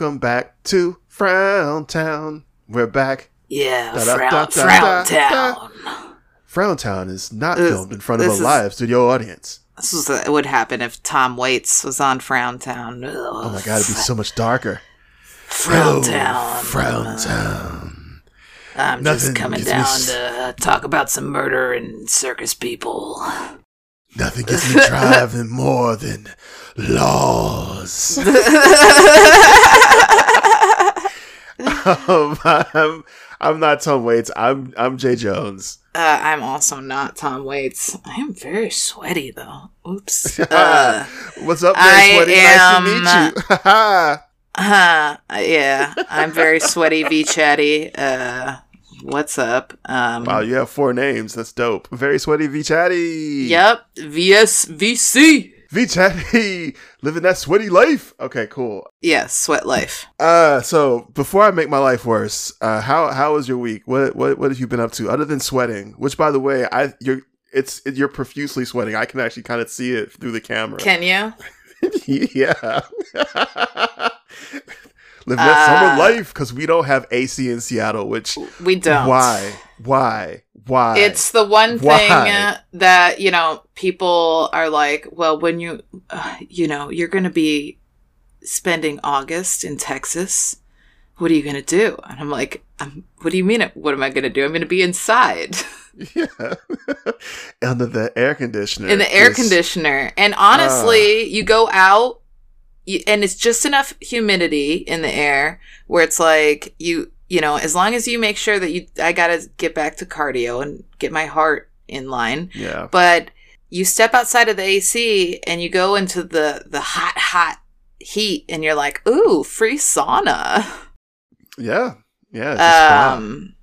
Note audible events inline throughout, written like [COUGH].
welcome back to Frown Town. We're back. Yeah, Da, Frown, da, da, Frown Town. Frown Town is not This- filmed in front of a is- live studio audience. This is what would happen if Tom Waits was on Frown Town. Oh my god, it'd be so much darker. Frown Oh, Town. Frown Town. I'm Nothing just coming down s- to talk about some murder and circus people. Nothing gets me [LAUGHS] driving more than laws. [LAUGHS] um, I'm, I'm not Tom Waits. I'm I'm Jay Jones. Uh, I'm also not Tom Waits. I am very sweaty though. Oops. [LAUGHS] Uh, What's up, I man? Sweaty? am- Nice to meet you. Ha [LAUGHS] huh, yeah, I'm very sweaty, V chatty. Uh, what's up? Um, Wow, you have four names. That's dope. Very sweaty V Chatty. Yep, VSVC. V Chatty, [LAUGHS] living that sweaty life. Okay, cool. Yes, sweat life. Uh, so before I make my life worse, uh, how how was your week? What what what have you been up to other than sweating? Which, by the way, I you're it's you're profusely sweating. I can actually kind of see it through the camera. Can you? [LAUGHS] yeah. [LAUGHS] Living that summer Uh, life because we don't have AC in Seattle. Which We don't. why why why? It's the one thing Why? uh, that you know people are like, well, when you, uh, you know, you're going to be spending August in Texas. What are you going to do? And I'm like, um, what do you mean? What am I going to do? I'm going to be inside [LAUGHS] yeah [LAUGHS] under the air conditioner in the air conditioner. And honestly, you go out, and it's just enough humidity in the air where it's like you, you know, as long as you make sure that you, I got to get back to cardio and get my heart in line. Yeah. but you step outside of the AC and you go into the the hot hot heat and you're like, "Ooh, free sauna." Yeah. Yeah. It's. Um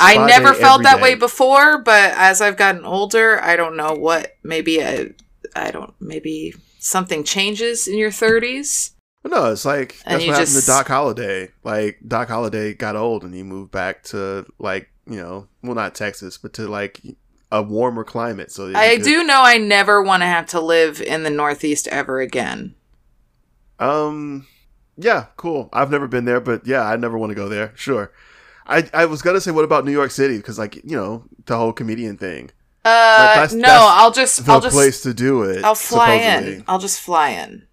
I never felt that day. way before, but as I've gotten older, I don't know what maybe I I don't maybe something changes in your 30s. No, it's like And that's what happened just- to Doc Holliday. Like Doc Holliday got old and he moved back to like you know, well not Texas, but to like a warmer climate. So I could- do know I never want to have to live in the Northeast ever again. Um, yeah, cool. I've never been there, but yeah, I never want to go there. Sure. I I was gonna say, what about New York City? Because like you know the whole comedian thing, Uh that's- no, that's I'll just the I'll just place to do it. I'll fly supposedly. in. I'll just fly in.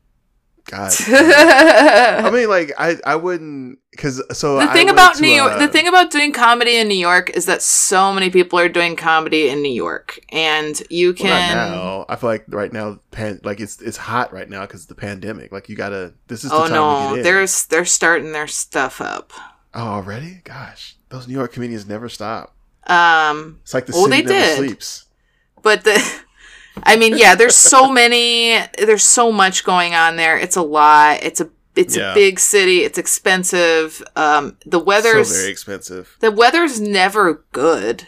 God. [LAUGHS] I mean, like I I wouldn't because so I thing about New York, uh, the thing about doing comedy in New York is that so many people are doing comedy in New York, and you Well, can. now. I feel like right now, pan, like it's it's hot right now because the pandemic. Like you gotta. This is the oh time to no, they're they're starting their stuff up. oh already. Gosh, those New York comedians never stop. Um, It's like the Oh, city they never did. sleeps. but the. [LAUGHS] I mean, yeah, there's so [LAUGHS] many, there's so much going on there. It's a lot. It's a, it's Yeah. a big city. It's expensive. Um, the weather's, so very expensive. the weather's never good.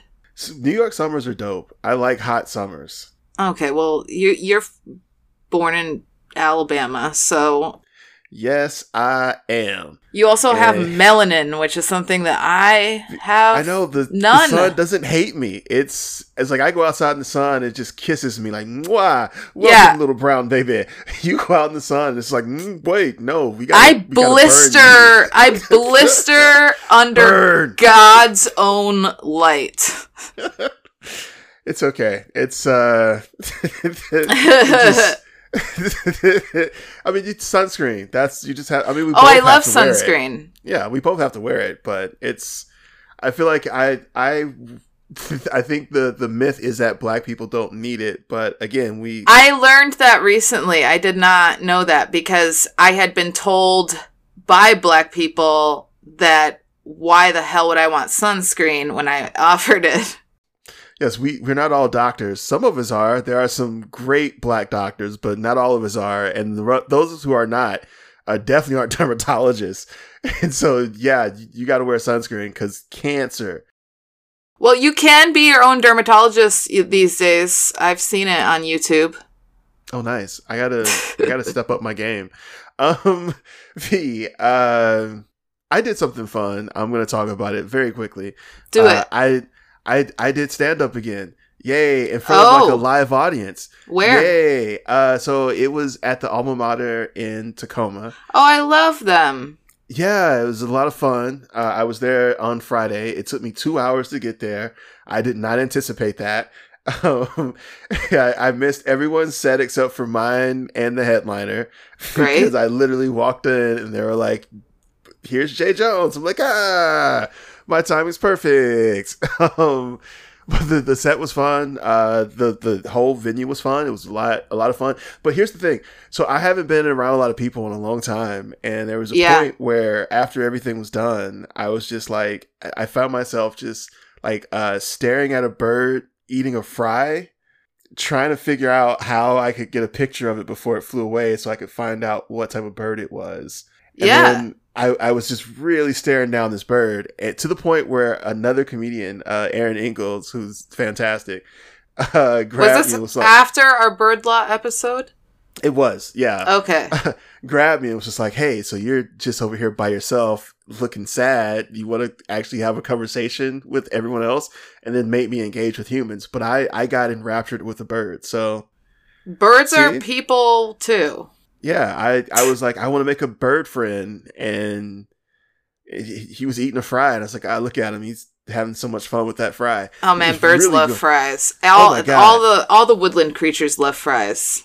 New York summers are dope. I like hot summers. Okay, well, you you're born in Alabama, so Yes, I am. you also have melanin, which is something that I have. I know the, the sun doesn't hate me. It's it's like I go outside in the sun, it just kisses me like mwah. Welcome, Yeah. little brown baby. [LAUGHS] You go out in the sun, it's like mm, wait, no, we got. I blister. I [LAUGHS] blister [LAUGHS] under Burn. God's own light. It's okay. It's uh. it just- [LAUGHS] I mean, it's sunscreen. That's you just have. I mean, we. oh, I both love have to wear it. sunscreen. Yeah, we both have to wear it, but it's. I feel like I I. [LAUGHS] I think the the myth is that black people don't need it, but again, we I learned that recently. I did not know that because I had been told by black people that why the hell would I want sunscreen when I [LAUGHS] offered it? Yes we we're not all doctors. Some of us are. There are some great black doctors, but not all of us are, and the, those who are not uh, definitely aren't [LAUGHS] dermatologists. And so, yeah, you, you got to wear sunscreen because cancer. Well, you can be your own dermatologist these days. I've seen it on YouTube. Oh, nice. I gotta I gotta step up my game. Um, [LAUGHS] V. Uh, I did something fun. I'm gonna talk about it very quickly. Do Uh, it. I I I did stand up again. Yay! In front of like Oh. a live audience. Where? Yay! Uh, so it was at the alma mater in Tacoma. Oh, I love them. Yeah, it was a lot of fun. Uh, I was there on Friday. It took me two hours to get there. I did not anticipate that. [LAUGHS] Um, [LAUGHS] I, I missed everyone's set except for mine and the headliner [LAUGHS] Great. because I literally walked in and they were like, "Here's Jay Jones." I'm like, "Ah, my timing's perfect." [LAUGHS] um, but the, the set was fun. Uh, the the whole venue was fun. It was a lot a lot of fun. But here's the thing. So I haven't been around a lot of people in a long time, and there was a Yeah. point where after everything was done, I was just like, I- found myself just like uh, staring at a bird eating a fry, trying to figure out how I could get a picture of it before it flew away, so I could find out what type of bird it was. And Yeah. then I, I was just really staring down this bird and to the point where another comedian, uh, Aaron Ingalls, who's fantastic, [LAUGHS] uh, grabbed Was me this and was like, after our bird law episode? it was, yeah. Okay. [LAUGHS] grabbed me and was just like, hey, so you're just over here by yourself looking sad. You want to actually have a conversation with everyone else and then make me engage with humans. But I, I got enraptured with the bird. So Birds are people too. Yeah, I, I was like, I want to make a bird friend. And he, was eating a fry. And I was like, I look at him. He's having so much fun with that fry. Oh man, birds really love good. fries. All, my God. all the all the woodland creatures love fries.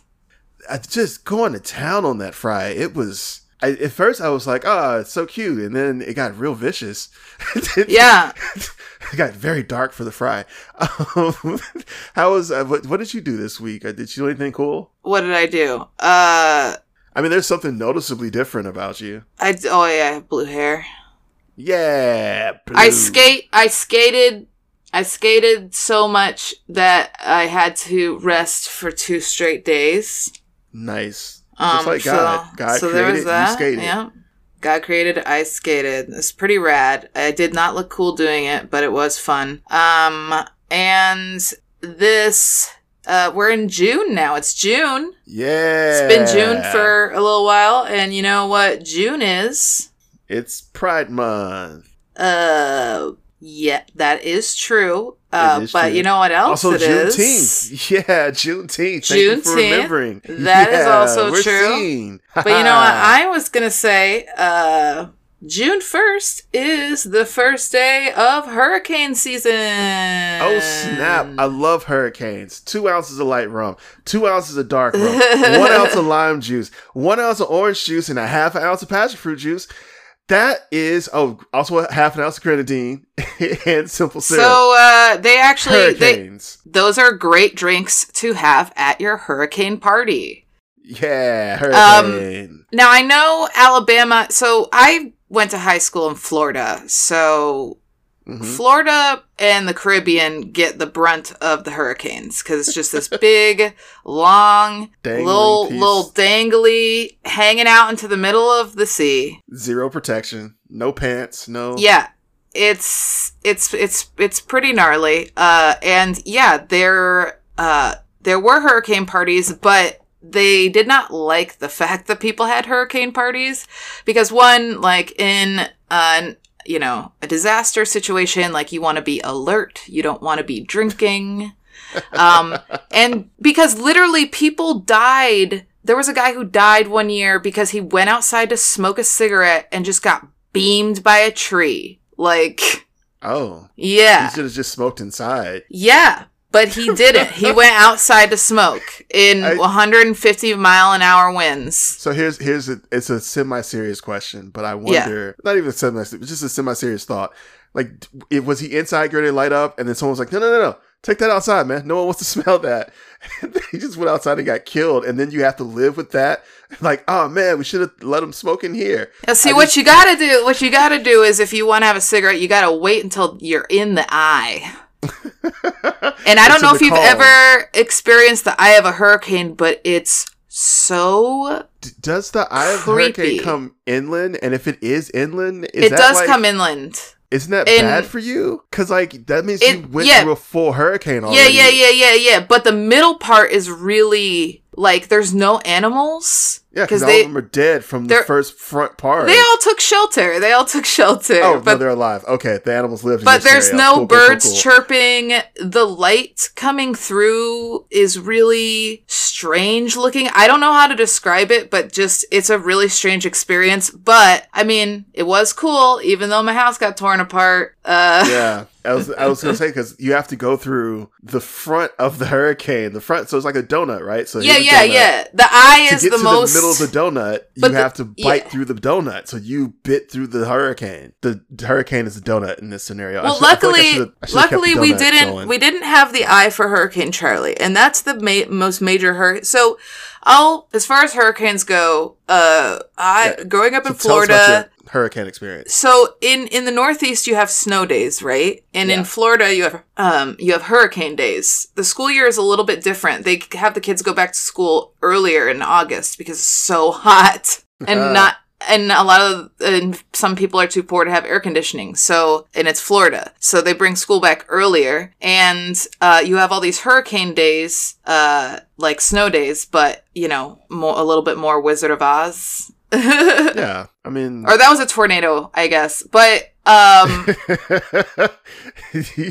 I just going to town on that fry. It was. I, at first, I was like, "Oh, it's so cute," and then it got real vicious. [LAUGHS] Yeah. it got very dark for the fry. Um, [LAUGHS] how was uh, what? What did you do this week? Uh, Did you do anything cool? What did I do? Uh, I mean, there's something noticeably different about you. I oh yeah, I have blue hair. Yeah, I skate. I skated. I skated so much that I had to rest for two straight days. Nice, Um, just like God. God so there was that. you skated. Yeah. God created, I skated. It's pretty rad. I did not look cool doing it, but it was fun. Um, and this, uh, we're in June now. It's June. Yeah, It's been June for a little while, and you know what June is? It's Pride Month. Uh, yeah, that is true. Uh, is but true. you know what else also it is? Juneteenth. [LAUGHS] Yeah, Juneteenth. Thank you for Juneteenth. remembering. That is also true. seen. But you know what? [LAUGHS] I was gonna say, uh, June first is the first day of hurricane season. Oh snap! I love hurricanes. Two ounces of light rum, two ounces of dark rum, [LAUGHS] one ounce of lime juice, one ounce of orange juice, and a half an ounce of passion fruit juice. That is oh, also a half an ounce of grenadine [LAUGHS] and simple syrup. so uh, they actually they Hurricanes, those are great drinks to have at your hurricane party. yeah, Um, hurricane. Now I know Alabama. So I went to high school in Florida. So Mhm. Florida and the Caribbean get the brunt of the hurricanes because it's just this big, [LAUGHS] long, Dangling little, piece. little dangly hanging out into the middle of the sea. Zero protection, no pants, no. Yeah, it's it's it's it's pretty gnarly. Uh, and yeah, there uh there were hurricane parties, but they did not like the fact that people had hurricane parties because one, like in uh you know a disaster situation, like you want to be alert, you don't want to be drinking. [LAUGHS] um, and because literally people died. There was a guy who died one year because he went outside to smoke a cigarette and just got beamed by a tree. Like, Oh, yeah. he should have just smoked inside. Yeah, but he didn't. he went outside to smoke in I- 150 mile an hour winds. So here's here's a it's a semi serious question, but I wonder not even semi it's just a semi serious thought. Like, it, was he inside getting light up, and then someone was like, "No, no, no, no, take that outside, man. No one wants to [LAUGHS] smell that." And he just went outside and got killed, and then you have to live with that. [LAUGHS] Like, oh man, we should have let him smoke in here. Now, see, I what just- you gotta do, what you gotta do is if you want to have a cigarette, you gotta wait until you're in the eye. [LAUGHS] And I don't know if you've calm. ever experienced the eye of a hurricane, but it's so. D- Does the eye of Creepy. hurricane come inland? And if it is inland, is it does like- come inland. Isn't that in- bad for you? Because like that means It- you went yeah. through a full hurricane Yeah, yeah, yeah, yeah, yeah. But the middle part is really like there's no animals. Yeah, because 'Cause all they- of them are dead from the first front part. They all took shelter. They all took shelter. oh, no, they're alive. Okay, the animals live. in but there's no Cool, cool, cool, birds cool. chirping. The light coming through is really strange looking. I don't know how to describe it, but just it's a really strange experience. But I mean, it was cool, even though my house got torn apart. Uh, yeah, [LAUGHS] [LAUGHS] I was I was gonna say because you have to go through the front of the hurricane, the front, so it's like a donut, right? So yeah, yeah, donut. yeah. The eye To is the most. the middle of the donut, [LAUGHS] you the- have to bite yeah. through the donut. So you bit through the hurricane. The hurricane is the donut in this scenario. Well, should- feel like I luckily, should've- I should've kept the luckily we didn't going. we didn't have the eye for Hurricane Charley, and that's the ma- most major hurricane. So, I'll as far as hurricanes go, uh, I Yeah. growing up in So about Florida. Hurricane experience. So in in the Northeast you have snow days, right? And Yeah. in Florida you have um you have hurricane days. The school year is a little bit different. They have the kids go back to school earlier in August because it's so [LAUGHS] hot and not and a lot of and some people are too poor to have air conditioning. So and it's Florida, so they bring school back earlier, and uh, you have all these hurricane days, uh, like snow days, but you know, more a little bit more Wizard of Oz. Yeah, I mean, Or that was a tornado, I guess. But um [LAUGHS]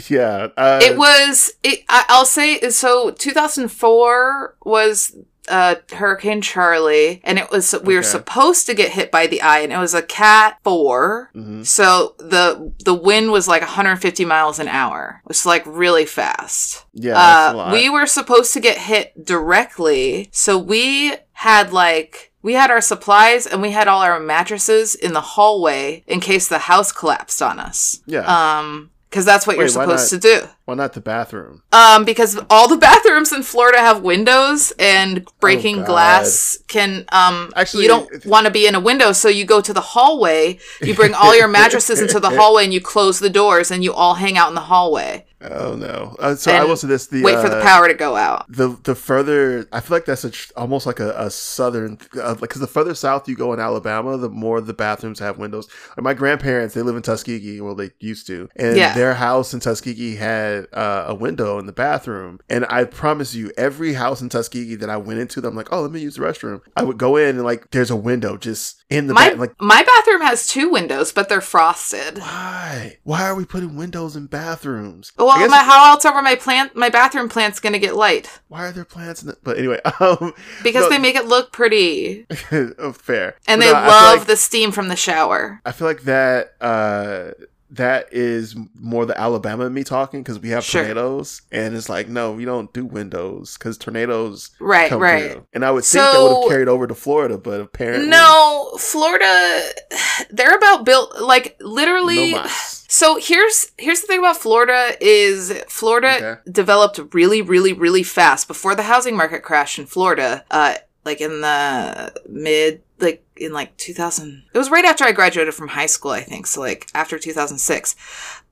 yeah, uh, it was it I, I'll say so 2004 was uh Hurricane Charley and it was we were Okay. supposed to get hit by the eye and it was a cat 4. mhm. So the the wind was like 150 miles an hour. It was like really fast. yeah, Uh, we were supposed to get hit directly, so we had like we had our supplies and we had all our mattresses in the hallway in case the house collapsed on us. yeah. Um, because that's what you're supposed to do. Why not the bathroom? Um, because all the [LAUGHS] bathrooms in Florida have windows and breaking Oh, glass can um Actually, you don't want to be in a window, so you go to the hallway, you bring all your mattresses into the [LAUGHS] hallway and you close the doors and you all hang out in the hallway. Oh no! Uh, so I And will say this: the Wait for the uh, power to go out. the the further I feel like that's a almost like a, a southern uh, like because the further south you go in Alabama, the more the bathrooms have windows. Like my grandparents, they live in Tuskegee, well they used to, and Yeah. their house in Tuskegee had uh, a window in the bathroom. And I promise you, every house in Tuskegee that I went into, I'm like, oh, let me use the restroom. I would go in and like there's a window just in the My back. Like my bathroom has two windows, but they're frosted. why? Why are we putting windows in bathrooms? Well, guess- my, how else are my plant my bathroom plant's gonna get light? why are there plants in it? But anyway, [LAUGHS] um, Because No. they make it look pretty, [LAUGHS] oh, fair. and But they no, love like- the steam from the shower. I feel like that uh that is more the Alabama me talking because we have Sure. tornadoes and it's like no we don't do windows because tornadoes Right, come right. through and I would think that would have carried over to Florida but apparently No, Florida, [SIGHS] they're about built like literally. no. So here's here's the thing about Florida is Florida Okay. developed really really really fast before the housing market crashed in Florida. Uh, like in the mid like in like 2000 it was right after i graduated from high school i think so like after 2006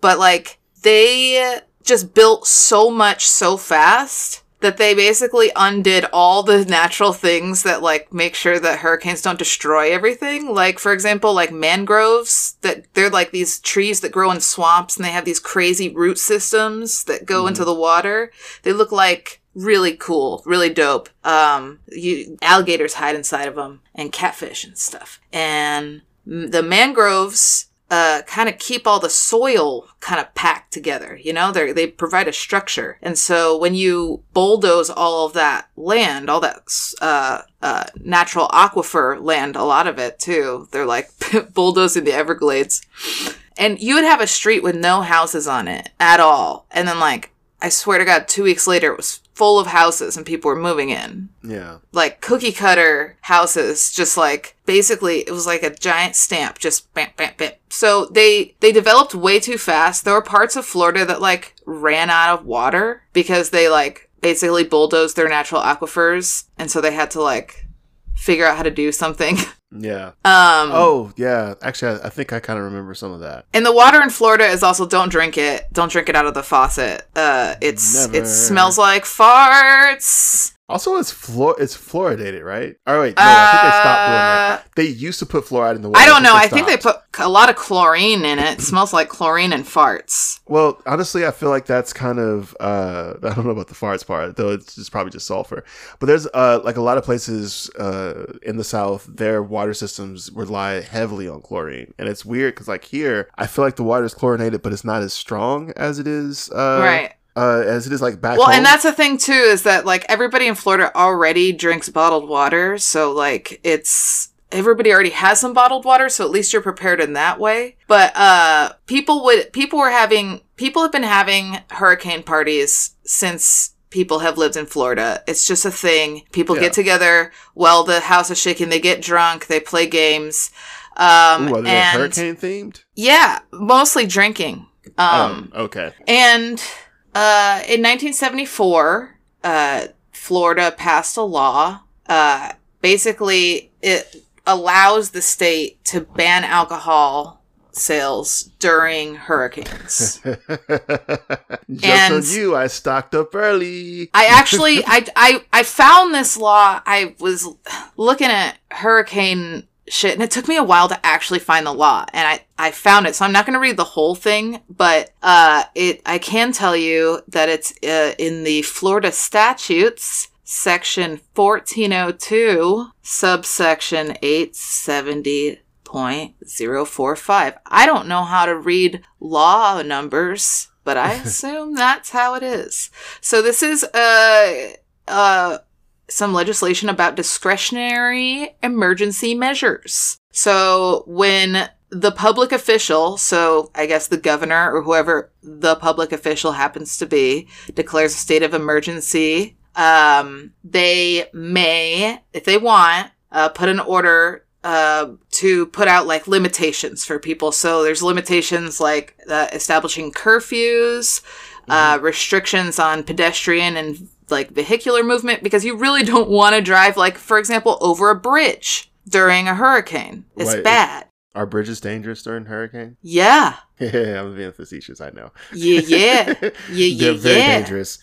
but like they just built so much so fast that they basically undid all the natural things that like make sure that hurricanes don't destroy everything. Like for example like mangroves that they're like these trees that grow in swamps and they have these crazy root systems that go Mhm. into the water. They look like really cool really dope. Um you alligators hide inside of them and catfish and stuff. And the mangroves uh, kind of keep all the soil kind of packed together. You know, they they provide a structure, and so when you bulldoze all of that land, all that uh, uh, natural aquifer land, a lot of it too, they're like [LAUGHS] bulldozing the Everglades, and you would have a street with no houses on it at all, and then like I swear to God, two weeks later, it was full of houses and people were moving in. Yeah. Like cookie cutter houses just like basically it was like a giant stamp just bam bam bam. So they they developed way too fast. There were parts of florida that like ran out of water because they like basically bulldozed their natural aquifers and so they had to like figure out how to do something [LAUGHS] yeah um oh yeah actually I, I think I kind of remember some of that And the water in Florida is also don't drink it. Don't drink it out of the faucet. Uh, it's Never. it smells like farts. Also, it's fluor it's fluoridated, right? All right, wait. no, I think they stopped doing that. Uh, They used to put fluoride in the water. I don't know. I think they put a lot of chlorine in it. It smells like chlorine and farts. Well, honestly, I feel like that's kind of uh, [LAUGHS] I don't know about the farts part, though. It's just probably just sulfur. But there's uh, like a lot of places uh, in the South, their water systems rely heavily on chlorine, and it's weird because like here, I feel like the water is chlorinated, but it's not as strong as it is uh, right. Uh, as it is like back Well, home. and that's the thing too is that like everybody in Florida already drinks bottled water, so like it's everybody already has some bottled water, so at least you're prepared in that way. But uh people would people were having people have been having hurricane parties since people have lived in Florida. It's just a thing. People Yeah. get together while the house is shaking, they get drunk, they play games. Um Ooh, are they and hurricane themed? yeah, mostly drinking. Um oh, okay. and uh, in 1974, uh, Florida passed a law. Uh, basically, it allows the state to ban alcohol sales during hurricanes. [LAUGHS] Just And- on you, I stocked up early. I actually, [LAUGHS] I, I, I found this law. I was looking at hurricane shit, and it took me a while to actually find the law, and I, I found it. So I'm not going to read the whole thing, but uh, it, I can tell you that it's uh, in the Florida statutes, section 1402, subsection 870.045. I don't know how to read law numbers, but I [LAUGHS] assume that's how it is. So this is uh uh some legislation about discretionary emergency measures. So when the public official, so I guess the governor or whoever the public official happens to be, declares a state of emergency, um, they may, if they want, uh, put an order uh, to put out like limitations for people. So there's limitations like uh, establishing curfews, uh, restrictions on pedestrian and like vehicular movement because you really don't want to drive like for example over a bridge during a hurricane. It's Wait, bad. Are bridges dangerous during hurricane? [LAUGHS] Yeah. Yeah, I'm being facetious. I know. Yeah, yeah. Yeah, [LAUGHS] yeah, They're very yeah. dangerous.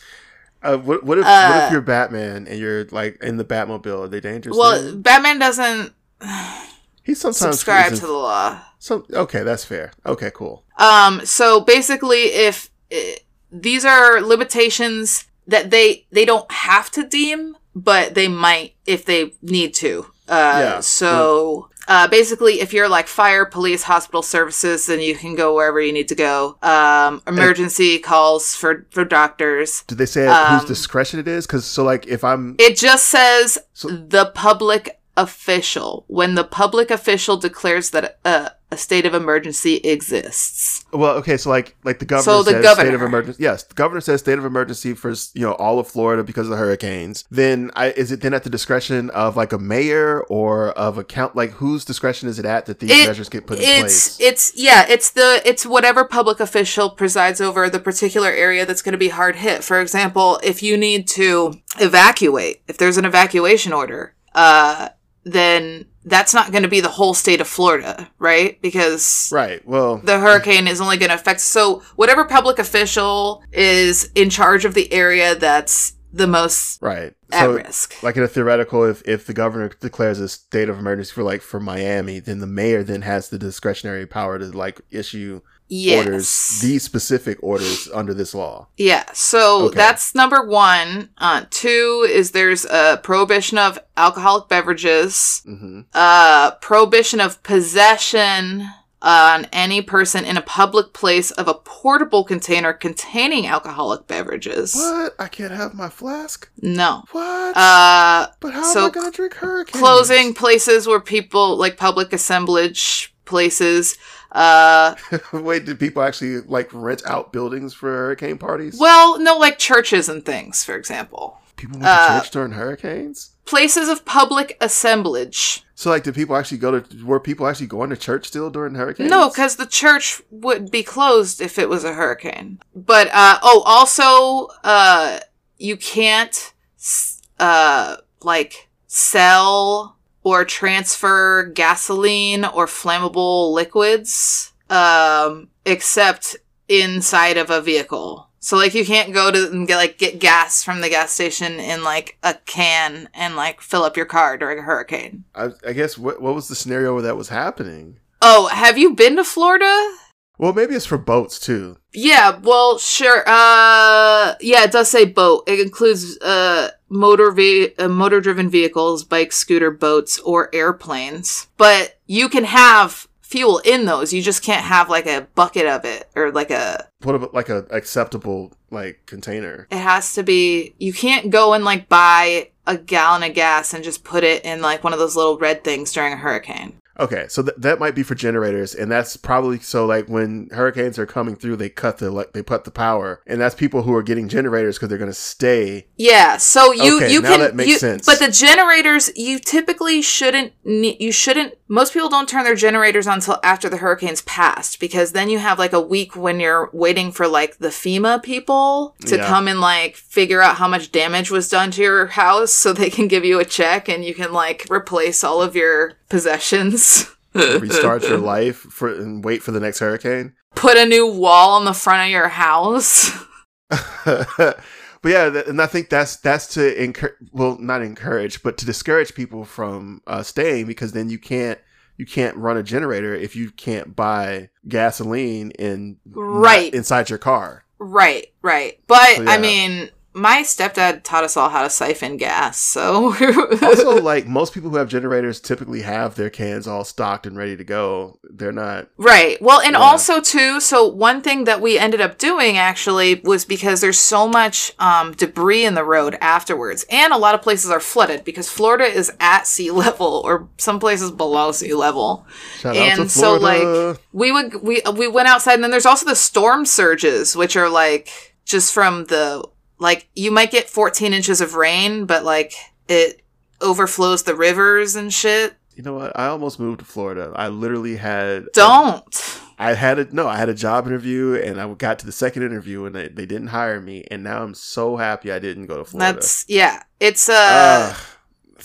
Uh, what, what if what Uh, if you're Batman and you're like in the Batmobile? Are they dangerous? Well, then? Batman doesn't [SIGHS] he sometimes subscribe to the law. Some okay, that's fair. Okay, cool. Um, so basically, if eh, these are limitations that they they don't have to deem, but they might if they need to. Uh, Yeah. So. Uh, basically, if you're like fire, police, hospital services, then you can go wherever you need to go. Um, emergency calls for, for doctors. Did they say Um, whose discretion it is? Because so like if I'm It just says So- the public official. When the public official declares that a, a state of emergency exists. well, okay, so like like the governor So the says state of governor. emergency. Yes, the governor says state of emergency for you know all of Florida because of the hurricanes. Then I, is it then at the discretion of like a mayor or of a count? Like whose discretion is it at that these It- measures get put in it's place? it's yeah it's the it's whatever public official presides over the particular area that's going to be hard hit for example if you need to evacuate if there's an evacuation order uh then that's not going to be the whole state of florida right because Right. Well, the hurricane is only going to affect so whatever public official is in charge of the area that's the most right. at So risk like in a theoretical, if if the governor declares a state of emergency for like for Miami, then the mayor then has the discretionary power to like issue yes orders, these specific orders under this law. Yeah, so Okay. that's number one. Uh, two is there's a prohibition of alcoholic beverages, hmm uh, prohibition of possession on any person in a public place of a portable container containing alcoholic beverages. What? I can't have my flask. No. What? Uh, but how so am I gonna drink hurricane? closing places where people like public assemblage places. Uh, [LAUGHS] Wait, did people actually like rent out buildings for hurricane parties? well, no, like churches and things, for example. People went to uh, church during hurricanes. Places of public assemblage. So, like, did people actually go to? Were people actually going to church still during hurricanes? No, because the church would be closed if it was a hurricane. But uh, oh, also, uh, you can't s- uh, like sell or transfer gasoline or flammable liquids um, except inside of a vehicle. So like you can't go to and get like get gas from the gas station in like a can and like fill up your car during a hurricane. I, I guess what what was the scenario where that was happening? Oh, have you been to Florida? Well, maybe it's for boats too. Yeah, well, sure. Uh, yeah, it does say boat. It includes uh motor ve- uh, motor driven vehicles, bikes, scooter, boats, or airplanes. But you can have fuel in those. You just can't have like a bucket of it or like a. What about like a acceptable like container? It has to be. You can't go and like buy a gallon of gas and just put it in like one of those little red things during a hurricane. Okay, so th- that might be for generators, and that's probably so. Like when hurricanes are coming through, they cut the like they put the power, and that's people who are getting generators because they're going to stay. Yeah, so you Okay, you now can that makes you, sense. but the generators you typically shouldn't ne- you shouldn't most people don't turn their generators on until after the hurricane's passed because then you have like a week when you're waiting for like the FEMA people to Yeah. come and like figure out how much damage was done to your house so they can give you a check and you can like replace all of your possessions. [LAUGHS] Restart your [LAUGHS] life for and wait for the next hurricane. Put a new wall on the front of your house. [LAUGHS] but yeah, th- and I think that's that's to encourage, well, not encourage, but to discourage people from uh, staying because then you can't you can't run a generator if you can't buy gasoline in Right. inside your car. Right, right. But So, I mean, my stepdad taught us all how to siphon gas, so [LAUGHS] also, like most people who have generators typically have their cans all stocked and ready to go. They're not. Right. Well, and Yeah. also too, so one thing that we ended up doing actually was because there's so much um, debris in the road afterwards, and a lot of places are flooded because Florida is at sea [LAUGHS] level or some places below sea level. Shout out and so like we would we we went outside, and then there's also the storm surges, which are like just from the like you might get 14 inches of rain, but like it overflows the rivers and shit. you know what? I almost moved to Florida. I literally had Don't. I had a no, I had a job interview and I got to the second interview and they, they didn't hire me and now I'm so happy I didn't go to Florida. That's yeah. It's uh Ugh,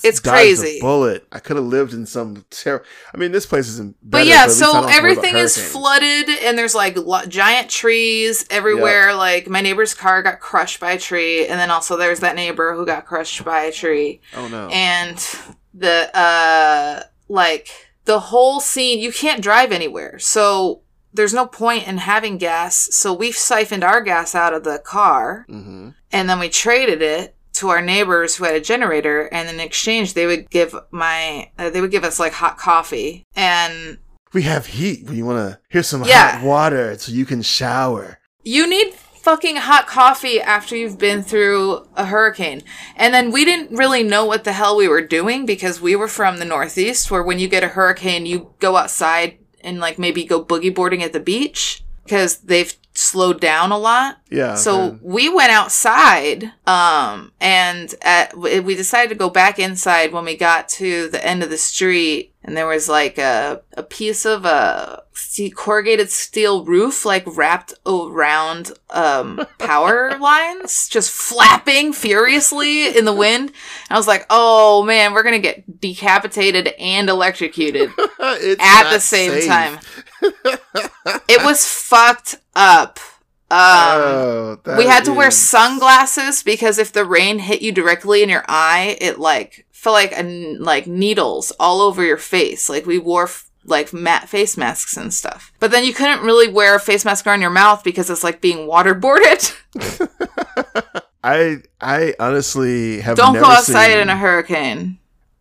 it's crazy. bullet. I could have lived in some terrible. I mean, this place isn't. but yeah, at least I don't so have to worry about everything is flooded and there's like lo- giant trees everywhere. Like my neighbor's car got crushed by a tree and then also there's that neighbor who got crushed by a tree. Oh no! And the uh like the whole scene you can't drive anywhere. So there's no point in having gas. So we've siphoned our gas out of the car hmm and then we traded it to our neighbors who had a generator and in exchange they would give my uh, they would give us like hot coffee and We have heat. we want to? Here's some Yeah. hot water so you can shower. you need fucking hot coffee after you've been through a hurricane and then we didn't really know what the hell we were doing because we were from the northeast where when you get a hurricane you go outside and like maybe go boogie boarding at the beach because they've slowed down a lot Yeah. So man. we went outside, um, and at, we we decided to go back inside when we got to the end of the street, and there was like a a piece of a corrugated steel roof, like wrapped around um power [LAUGHS] lines, just flapping furiously in the wind. And I was like, "Oh man, we're gonna get decapitated and electrocuted." [LAUGHS] At the same safe. time. [LAUGHS] It was fucked up. Um, oh, we had to wear sunglasses because if the rain hit you directly in your eye, it like felt like a, like needles all over your face. Like we wore f- like matte face masks and stuff. But then you couldn't really wear a face mask around your mouth because it's like being waterboarded. [LAUGHS] I I honestly have Don't never go outside seen, in a hurricane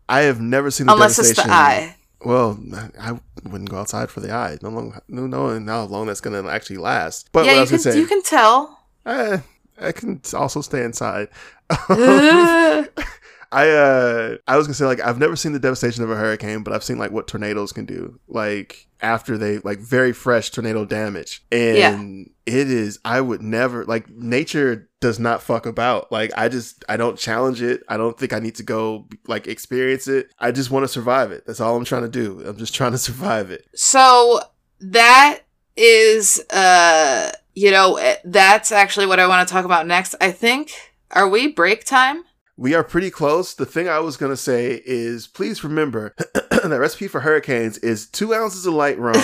I have never seen the unless it's the eye. Well, I wouldn't go outside for the eye. No long, no knowing how long that's gonna actually last. But what I yeah, you can say, you can tell. Eh, I can also stay inside. [LAUGHS] [LAUGHS] I uh I was gonna say like I've never seen the devastation of a hurricane, but I've seen like what tornadoes can do. Like after they like very fresh tornado damage. And it is I would never like nature does not fuck about. Like I just I don't challenge it. I don't think I need to go like experience it. I just want to survive it. That's all I'm trying to do. I'm just trying [LAUGHS] to survive it. So that is, uh, you know, eh, that's actually what I want to talk about next. I think. Are we break time? We are pretty close. The thing I was gonna say is please remember [CLEARS THROAT] that recipe for hurricanes is two ounces of light rum, [LAUGHS]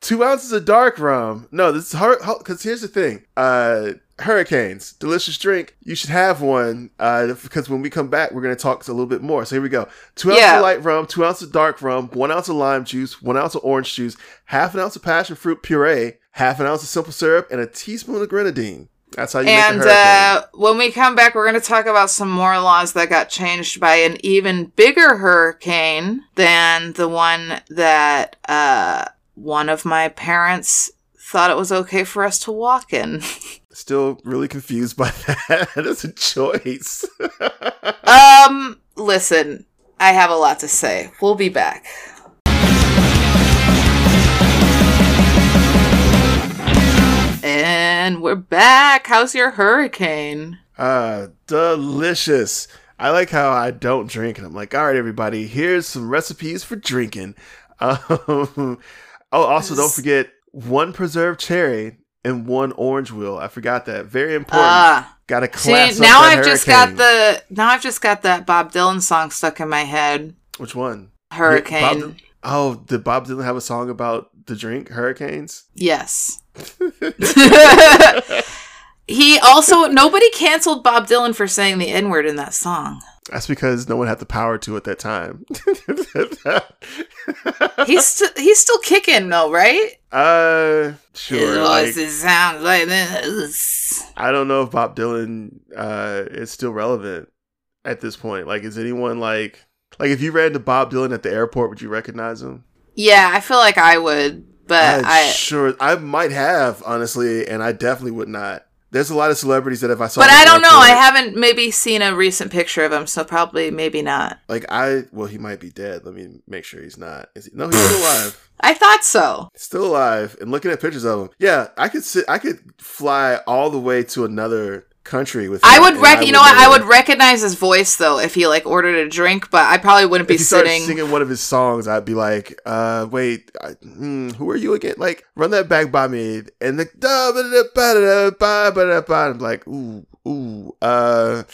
two ounces of dark rum. No, this is hard because here's the thing. Uh, hurricanes, delicious drink. You should have one uh, because when we come back, we're going to talk a little bit more. So here we go: two ounces Yeah. of light rum, two ounces of dark rum, one ounce of lime juice, one ounce of orange juice, half an ounce of passion fruit puree, half an ounce of simple syrup, and a teaspoon of grenadine. That's how you And make a hurricane. uh, when we come back, we're going to talk about some more laws that got changed by an even bigger hurricane than the one that uh, one of my parents thought it was okay for us to walk in. [LAUGHS] Still really confused by [LAUGHS] that. That's a choice. [LAUGHS] um, listen, I have a lot to say. We'll be back. And we're back. How's your hurricane? Uh, delicious. I like how I don't drink, and I'm like, all right, everybody, here's some recipes for drinking. [LAUGHS] Um, oh, also, don't forget one preserved cherry and one orange wheel. I forgot that. Very important. Ah. Got to class up now I've just got the now I've just got that Bob Dylan song stuck in my head. Which one? Yeah, Bob Hurricane. Oh, did Bob Dylan have a song about the drink hurricanes? yes. [LAUGHS] he also nobody canceled Bob Dylan for saying the N word in that song. That's because no one had the power to at that time. [LAUGHS] He's st- he's still kicking though, right? uh, sure. His like- voice sounds like this. I don't know if Bob Dylan uh, is still relevant at this point. Like, is anyone like like if you ran to Bob Dylan at the airport, would you recognize him? Yeah, I feel like I would, but I I. sure I might have honestly, and I definitely would not. There's a lot of celebrities that if I saw, But I don't know. I haven't maybe seen a recent picture of him, so probably maybe not. like I well, he might be dead. Let me make sure he's not. Is he? No, he's still alive. [SIGHS] I thought so. Still alive. And looking at pictures of him, yeah, I could sit. I could fly all the way to another country with. I would rec. You know what? I would recognize his voice though if he like ordered a drink, but I probably wouldn't be if he sitting. singing one of his songs, I'd be like, uh, wait, I, hmm, who are you again? Like, run that back by me. And the da ba da ba da ba da ba. I'm like, ooh, ooh, uh,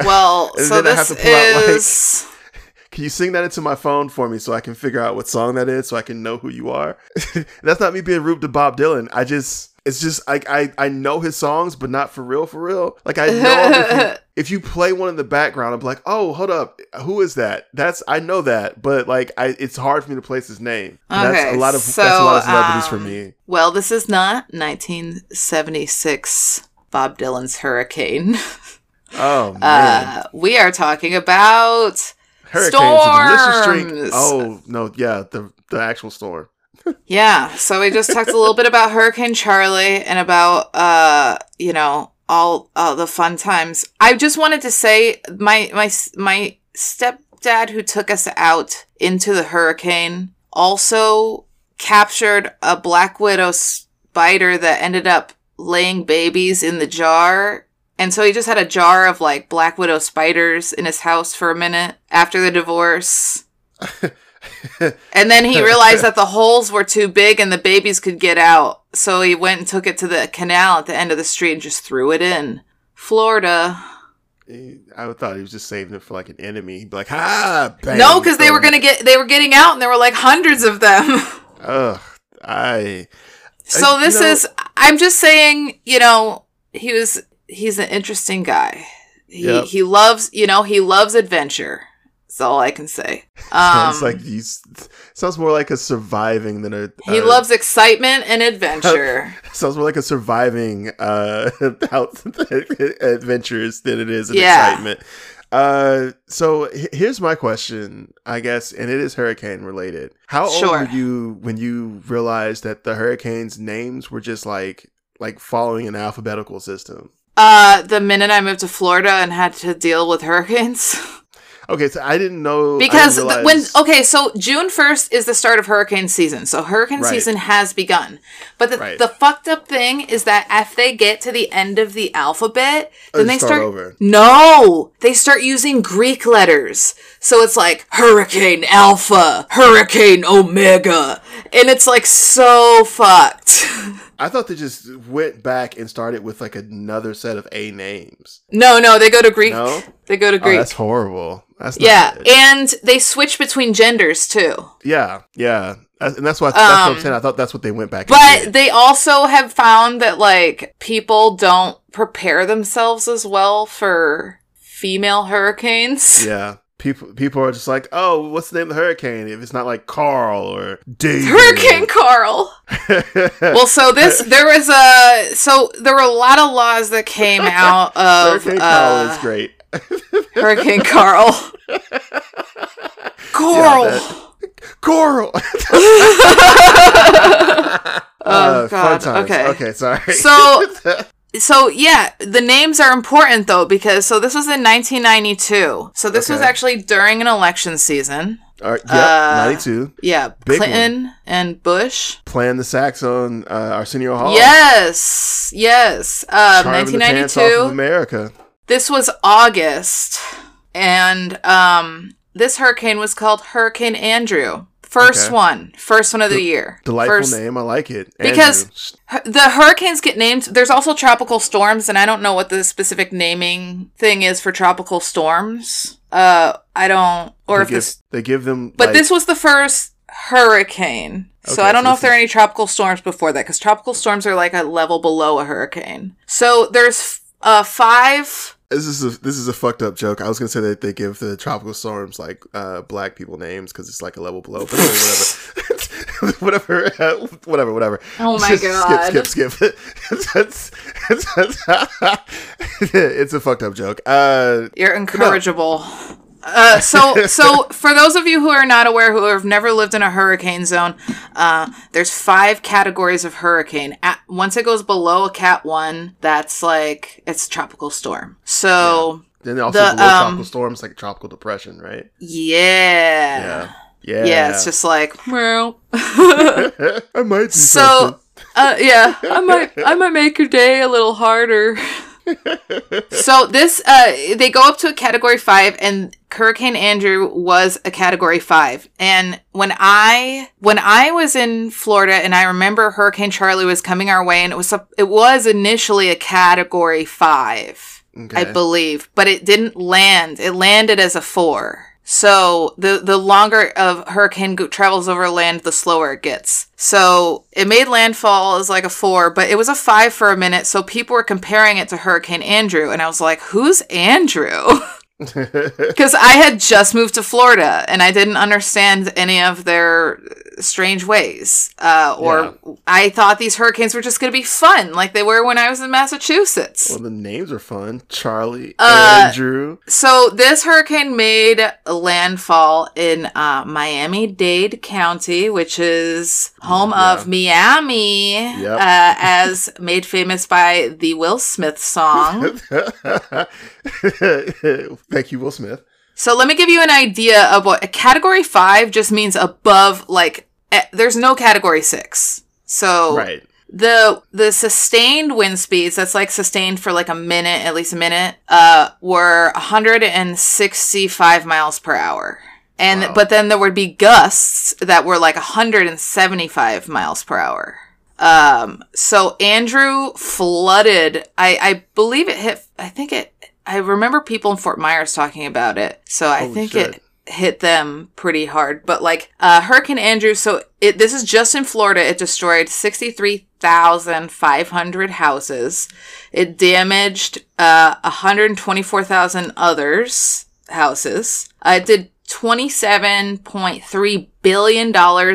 Well, [LAUGHS] so I this to pull out, like- is. [LAUGHS] can you sing that into my phone for me so I can figure out what song that is so I can know who you are? [LAUGHS] That's not me being rude to Bob Dylan. I just, it's just, like I, I know his songs, but not for real, for real. Like, I know if you, [LAUGHS] if you play one in the background, I'm like, oh, hold up, who is that? That's I know that, but like, I it's hard for me to place his name. Okay, that's a lot of so, that's a lot of celebrities for um, me. well, this is not 1976 Bob Dylan's Hurricane. [LAUGHS] Oh man, Uh, we are talking about hurricanes, a delicious drink. storms. Oh no, yeah, the the actual storm. Yeah, so we just talked a little bit about Hurricane Charley and about uh, you know, all all the fun times. I just wanted to say my my my stepdad who took us out into the hurricane also captured a black widow spider that ended up laying babies in the jar. And so he just had a jar of like black widow spiders in his house for a minute after the divorce. [LAUGHS] [LAUGHS] And then he realized [LAUGHS] that the holes were too big and the babies could get out. So he went and took it to the canal at the end of the street and just threw it in. Florida. I thought he was just saving it for like an enemy. He'd be like, ha! Bang, no, because they were gonna get they were getting out and there were like hundreds of them. [LAUGHS] Ugh, I. so I- this you know- is I'm just saying, you know, he was he's an interesting guy. He Yep. he loves, you know, he loves adventure. That's all I can say. Um, [LAUGHS] Sounds like he's sounds more like a surviving than a. he uh, loves excitement and adventure. [LAUGHS] Sounds more like a surviving uh [LAUGHS] out adventures than it is an Yeah. excitement. Uh, so h- here's my question, I guess, and it is hurricane related. How old Sure. were you when you realized that the hurricanes' names were just like like following an alphabetical system? Uh, the minute I moved to Florida and had to deal with hurricanes, Okay, so I didn't know because didn't when okay, so June first is the start of hurricane season, so hurricane Right. season has begun. But the, Right. the fucked up thing is that if they get to the end of the alphabet, then they start start over. No, they start using Greek letters. So it's like Hurricane Alpha, Hurricane Omega, and it's like so fucked. [LAUGHS] I thought they just went back and started with like another set of A names. no, no, they go to Greek. No? They go to Oh, Greek. that's horrible. That's not yeah, good. and they switch between genders too. Yeah, yeah. That's- and that's what that's what Um, I'm saying. I thought that's what they went back. But they also have found that like people don't prepare themselves as well for female hurricanes. yeah, people people are just like, oh, what's the name of the hurricane? If it's not like Carl or David. Hurricane Carl. [LAUGHS] Well, so this there was a so there were a lot of laws that came out [LAUGHS] of Hurricane Carl uh, is great. Hurricane Carl. [LAUGHS] Carl. that- Coral. oh Uh, God. Okay. Okay. Sorry. So- So yeah, the names are important though because so this was in 1992. So this was actually during an election season. All right, yep. uh, Ninety-two. Yeah, Big Clinton and Bush. Playing the sax on uh, Arsenio Hall. Yes, yes. Um, pants off 1992. of America. This was August, and um, this hurricane was called Hurricane Andrew. First Okay. one, first one of the year. Delightful First- name. I like it. Because- Andrew. The hurricanes get named. There's also tropical storms, and I don't know what the specific naming thing is for tropical storms. Uh, I don't, or they if give, this, they give them. but like- this was the first hurricane. So Okay, I don't so know if there are any tropical storms before that, because tropical storms are like a level below a hurricane. So there's uh five. This is a this is a fucked up joke. I was gonna say that they give the tropical storms like uh, black people names because it's like a level below. But whatever, [LAUGHS] whatever, uh, whatever, whatever. Oh my Just god! Skip, skip, skip. it's, it's, it's a fucked up joke. Uh, You're incorrigible. Uh, so, [LAUGHS] so for those of you who are not aware, who have never lived in a hurricane zone, uh, there's five categories of hurricane. At, once it goes below a Cat One, that's like it's tropical storm. So, then they also The, below um, tropical storms like tropical depression, right? yeah. Yeah, yeah, yeah, It's just like [LAUGHS] well. [LAUGHS] I might. Do so, uh, yeah, I might, I might make your day a little harder. So this, uh, they go up to a category five, and Hurricane Andrew was a category five. And when I, when I was in Florida, and I remember Hurricane Charley was coming our way, and it was, a, it was initially a category five. something. I believe, but it didn't land. It landed as a four. So the the longer of hurricane travels over land, the slower it gets. So it made landfall as like a four, but it was a five for a minute. So people were comparing it to Hurricane Andrew, and I was like, "Who's Andrew?" [LAUGHS] Because I had just moved to Florida and I didn't understand any of their strange ways. Uh, or I thought these hurricanes were just going to be fun, like they were when I was in Massachusetts. well, the names are fun. Charley, Uh, Andrew. So this hurricane made landfall in uh, Miami-Dade County, which is home of Miami, Yep. uh, as made famous by the Will Smith song. [LAUGHS] Thank you, Will Smith. So let me give you an idea of what a category five just means above. Like, eh, there's no category six. So Right. the the sustained wind speeds that's like sustained for like a minute at least a minute uh were 165 miles per hour and Wow. but then there would be gusts that were like 175 miles per hour um so andrew flooded i i believe it hit i think it i remember people in fort myers talking about it so i Holy think shit. it hit them pretty hard. But like uh, Hurricane Andrew, so it this is just in Florida. It destroyed sixty three thousand five hundred houses. It damaged uh, one hundred twenty four thousand others houses. Uh, it did. $27.3 billion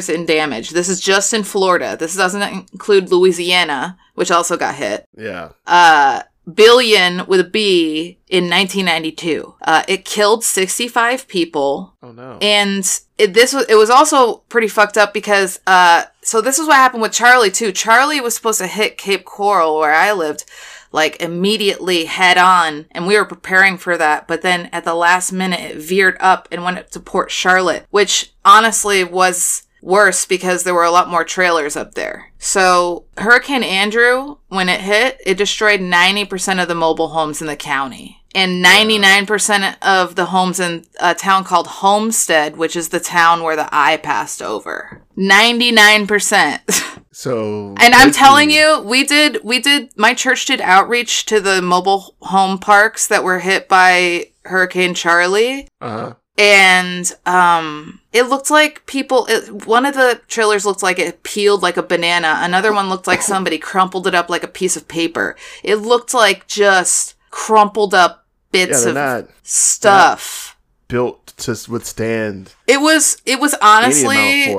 in damage. This is just in Florida. This doesn't include Louisiana, which also got hit Yeah. uh, billion with a B in 1992. Uh, it killed 65 people. Oh no. And it, this was it was also pretty fucked up because uh so this is what happened with Charley too. Charley was supposed to hit Cape Coral where I lived like immediately head on and we were preparing for that but then at the last minute it veered up and went up to Port Charlotte which honestly was worse because there were a lot more trailers up there. So Hurricane Andrew when it hit it destroyed 90% of the mobile homes in the county and 99% of the homes in a town called Homestead, which is the town where the eye passed over. 99%. [LAUGHS] so and I'm telling you, we did we did my church did outreach to the mobile home parks that were hit by Hurricane Charley. Uh-huh. And um it looked like people it, one of the trailers looked like it peeled like a banana. Another one looked like somebody crumpled it up like a piece of paper. It looked like just crumpled up bits they're of not stuff. built to withstand it was it was honestly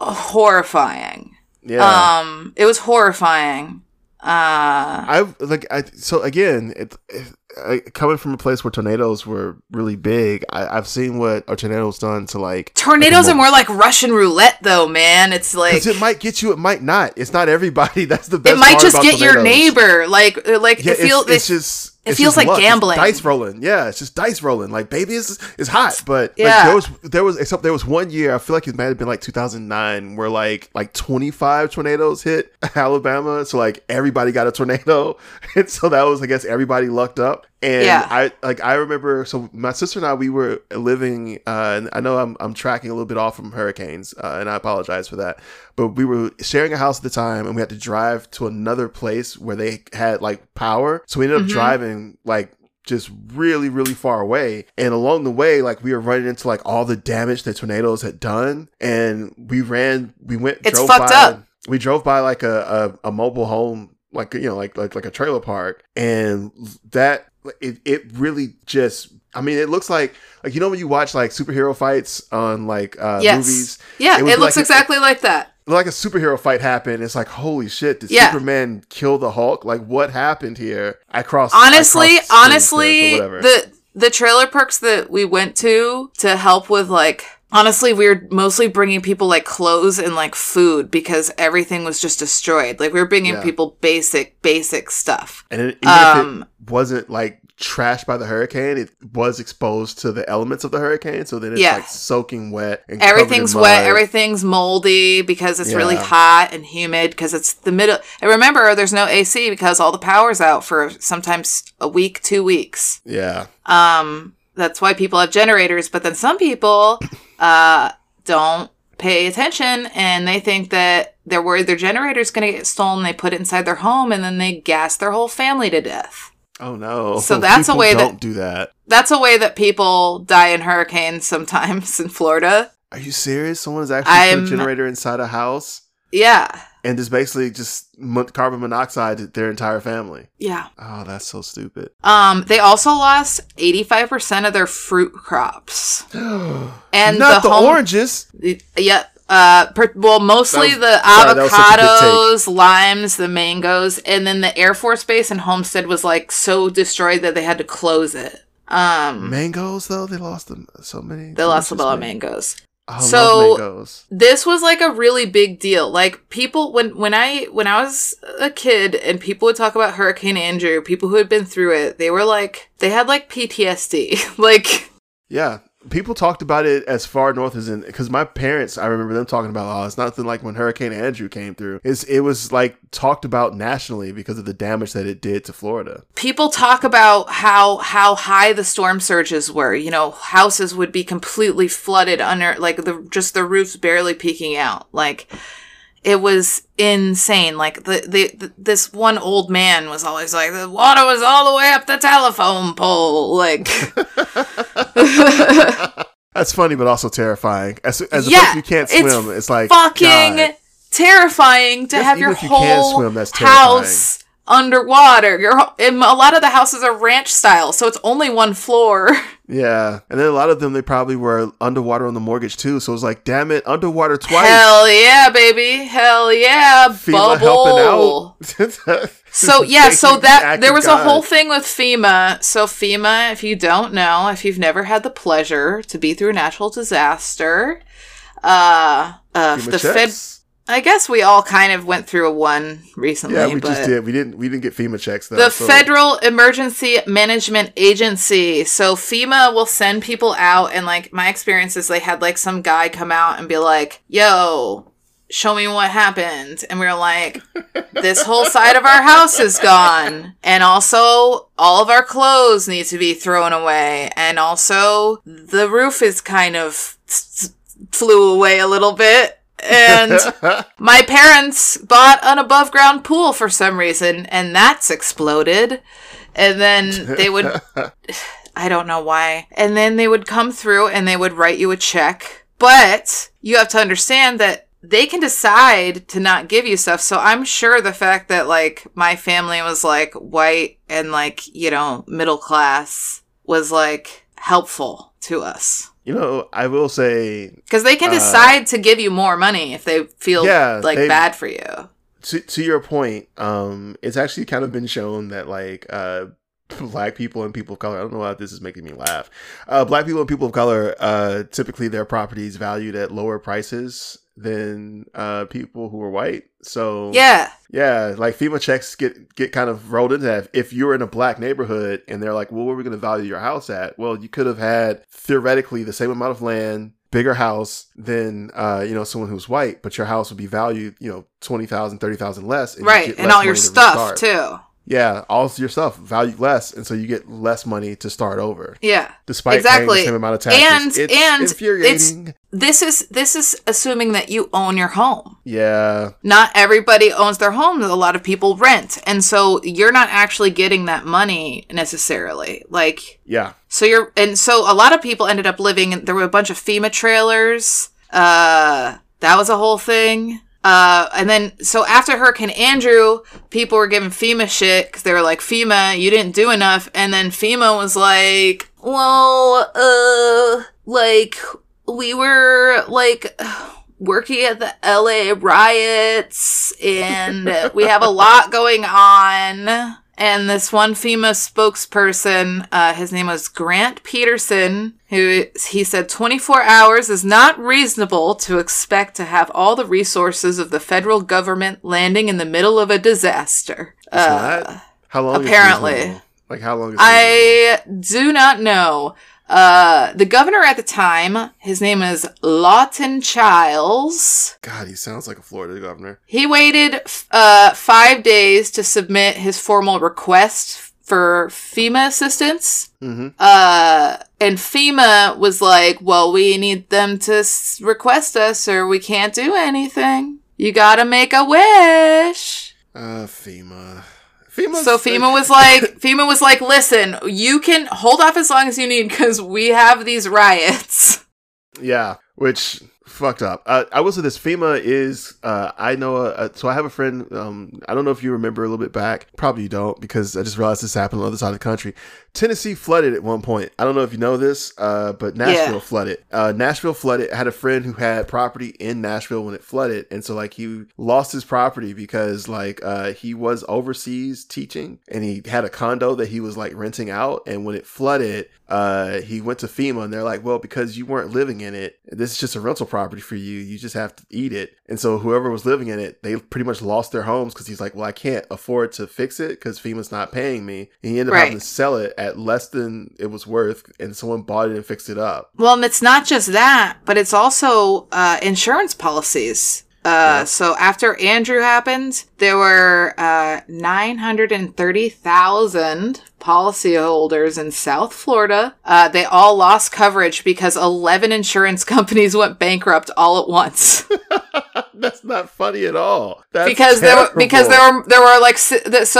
horrifying. Yeah. um it was horrifying. Uh I like I so again it, it I, coming from a place where tornadoes were really big. I, I've seen what a tornado's done to like tornadoes like are more like russian roulette though man it's like it might get you, it might not. It's not everybody. [LAUGHS] That's the best. it might just get your neighbor like like Yeah, it feels it's, it's just. It feels like luck. It's gambling. dice rolling. Yeah, it's just dice rolling. Like baby, is is hot, but Yeah. like, there was there was except there was one year. I feel like it might have been like 2009, where like like 25 tornadoes hit [LAUGHS] Alabama. So like everybody got a tornado, [LAUGHS] and so that was I guess everybody lucked up. And Yeah. I like I remember. So my sister and I we were living. Uh, and I know I'm I'm tracking a little bit off from hurricanes, uh, and I apologize for that. But we were sharing a house at the time, and we had to drive to another place where they had like power. So we ended up Mhm. driving like just really really far away and along the way like we were running into like all the damage that tornadoes had done and we ran we went It's drove fucked by up. we drove by like a, a, a mobile home like you know like, like like a trailer park and that it, it really just i mean it looks like like you know when you watch like superhero fights on like uh Yes. movies? Yeah it it, looks like a- exactly like that. Like a superhero fight happened it's like holy shit did Yeah. superman kill the hulk? Like what happened here? I crossed honestly I crossed honestly the the trailer parks that we went to to help with like honestly we were mostly bringing people like clothes and like food because everything was just destroyed. Like we were bringing Yeah. people basic basic stuff. And it, even Um, if it wasn't like trashed by the hurricane, it was exposed to the elements of the hurricane. So then it's Yeah. like soaking wet and everything's wet. everything's moldy because it's really hot and humid because it's the middle and remember there's no ac because all the power's out for sometimes a week two weeks. Yeah, Um, that's why people have generators, but then some people uh, don't pay attention and they think that they're worried their generator's going to get stolen. They put it inside their home and then they gas their whole family to death. Oh no! So that's a way that- don't do that. That's a way that people die in hurricanes sometimes [LAUGHS] in Florida. Are you serious? Someone's actually put I'm- a generator inside a house Yeah. And just basically just carbon monoxide to their entire family. Yeah. Oh, that's so stupid. Um, they also lost 85% of their fruit crops. [GASPS] And Not the, home- oranges. Yeah. Uh, per, well, mostly was- the sorry, that was such a good avocados, limes, the mangoes, and then the Air Force Base in Homestead was like so destroyed that they had to close it. Um, Mangoes though, they lost them so many. they lost a lot of mangoes. I So- This was like a really big deal. Like people, when when I when I was a kid and people would talk about Hurricane Andrew, people who had been through it, they were like they had like PTSD. [LAUGHS] like Yeah, people talked about it as far north as in because my parents, I remember them talking about, oh, it's nothing like when Hurricane Andrew came through. It's it was like talked about nationally because of the damage that it did to Florida. people talk about how how high the storm surges were you know houses would be completely flooded under like the just the roofs barely peeking out like it was insane like the, the, the this one old man was always like the water was all the way up the telephone pole like [LAUGHS] That's funny, but also terrifying. As as a Yeah, person who can't swim, it's like fucking God. terrifying to Yes, have your if you whole swim, house underwater your a lot of the houses are ranch style so it's only one floor [LAUGHS] Yeah, and then a lot of them they probably were underwater on the mortgage too. So it was like, damn it, underwater twice. Hell yeah, baby. Hell yeah, FEMA bubble. helping out. [LAUGHS] So yeah, so that there was a whole thing with FEMA. So FEMA, if you don't know, if you've never had the pleasure to be through a natural disaster, uh, uh, the Fed. I guess we all kind of went through a one recently. Yeah, we just did. We didn't. We didn't get FEMA checks though. the so- Federal Emergency Management Agency. So FEMA will send people out, and like my experience is they had like some guy come out and be like, "Yo, show me what happened," and we were like, "This whole side of our house is gone, and also all of our clothes need to be thrown away, and also the roof is kind of." flew away a little bit and [LAUGHS] my parents bought an above ground pool for some reason, and that's exploded. And then they would, [LAUGHS] I don't know why. And then they would come through and they would write you a check. But you have to understand that they can decide to not give you stuff. So I'm sure the fact that like my family was like white and like, you know, middle class was like helpful to us. You know, I will say Because they can Uh, decide to give you more money if they feel Yeah, like they- bad for you. to to your point, um, it's actually kind of been shown that like uh black people and people of color, I don't know why this is making me laugh. Uh black people and people of color, uh typically their properties valued at lower prices than uh people who are white. So Yeah. Yeah, like FEMA checks get get kind of rolled into that. If you're in a black neighborhood and they're like, "Well, where are we going to value your house at?" Well, you could have had theoretically the same amount of land, bigger house than uh, you know someone who's white, but your house would be valued, you know, 20,000, 30,000 less, and Right. get And all your to stuff restart. too. Yeah, all your stuff valued less, and so you get less money to start over, Yeah. despite paying Exactly. the same amount of taxes. And- it's and infuriating. This is this is assuming that you own your home. yeah, Not everybody owns their home. A lot of people rent. And so you're not actually getting that money necessarily. Like yeah, so you're and so a lot of people ended up living there were a bunch of FEMA trailers. Uh that was a whole thing. Uh, and then, so after Hurricane Andrew, people were giving FEMA shit because they were like, FEMA, you didn't do enough. And then FEMA was like, well, uh, like, we were like [SIGHS] working at the LA riots and [LAUGHS] we have a lot going on. And this one FEMA spokesperson, uh, his name was Grant Peterson, who he said 24 hours is not reasonable to expect to have all the resources of the federal government landing in the middle of a disaster. Uh. How long? apparently. like how long? Is? I do not know. Uh, the governor at the time, his name is Lawton Chiles. God, he sounds like a Florida governor. He waited f- uh, five days to submit his formal request for FEMA assistance. hmm Uh, and FEMA was like, well, we need them to s- request us or we can't do anything. You gotta make a wish. Uh, FEMA. FEMA. So FEMA was like, [LAUGHS] FEMA was like, listen, you can hold off as long as you need because we have these riots. Yeah, which fucked up. Uh, I will say this: FEMA is. Uh, I know. Uh, so I have a friend. Um, I don't know if you remember a little bit back. Probably you don't because I just realized this happened on the other side of the country. Tennessee flooded at one point. I don't know if you know this, uh, but Nashville Yeah. flooded. Uh, Nashville flooded. I had a friend who had property in Nashville when it flooded, and so like he lost his property because like uh, he was overseas teaching, and he had a condo that he was like renting out, and when it flooded, uh, he went to FEMA, and they're like, well, because you weren't living in it, this is just a rental property for you. You just have to eat it. And so whoever was living in it, they pretty much lost their homes because he's like, well, I can't afford to fix it because FEMA's not paying me. And he ended up having to sell it at less than it was worth, and someone bought it and fixed it up. Well, and it's not just that, but it's also uh, insurance policies. Uh, So after Andrew happened, there were uh, 930,000 policyholders in South Florida. Uh, they all lost coverage because 11 insurance [LAUGHS] companies went bankrupt all at once. [LAUGHS] That's not funny at all. That's because there were because there were there were like so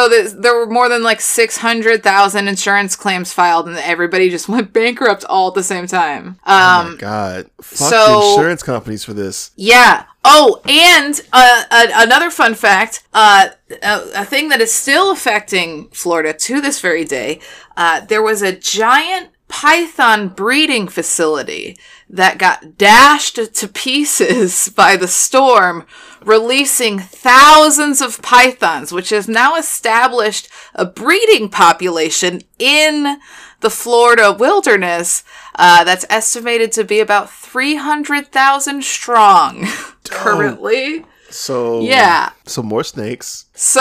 th- there were more than like 600,000 insurance claims filed and everybody just [LAUGHS] went bankrupt all at the same time. Oh Um my god! Fuck so- insurance companies for this. Yeah. Oh, and uh, another fun fact: uh, a thing that is still affecting Florida to this very day. Uh, there was a giant python breeding facility that got dashed to pieces [LAUGHS] by the storm, releasing thousands of pythons, which has now established a breeding population in the Florida wilderness uh, that's estimated to be about 300,000 strong [LAUGHS] currently. So Yeah. so more snakes. So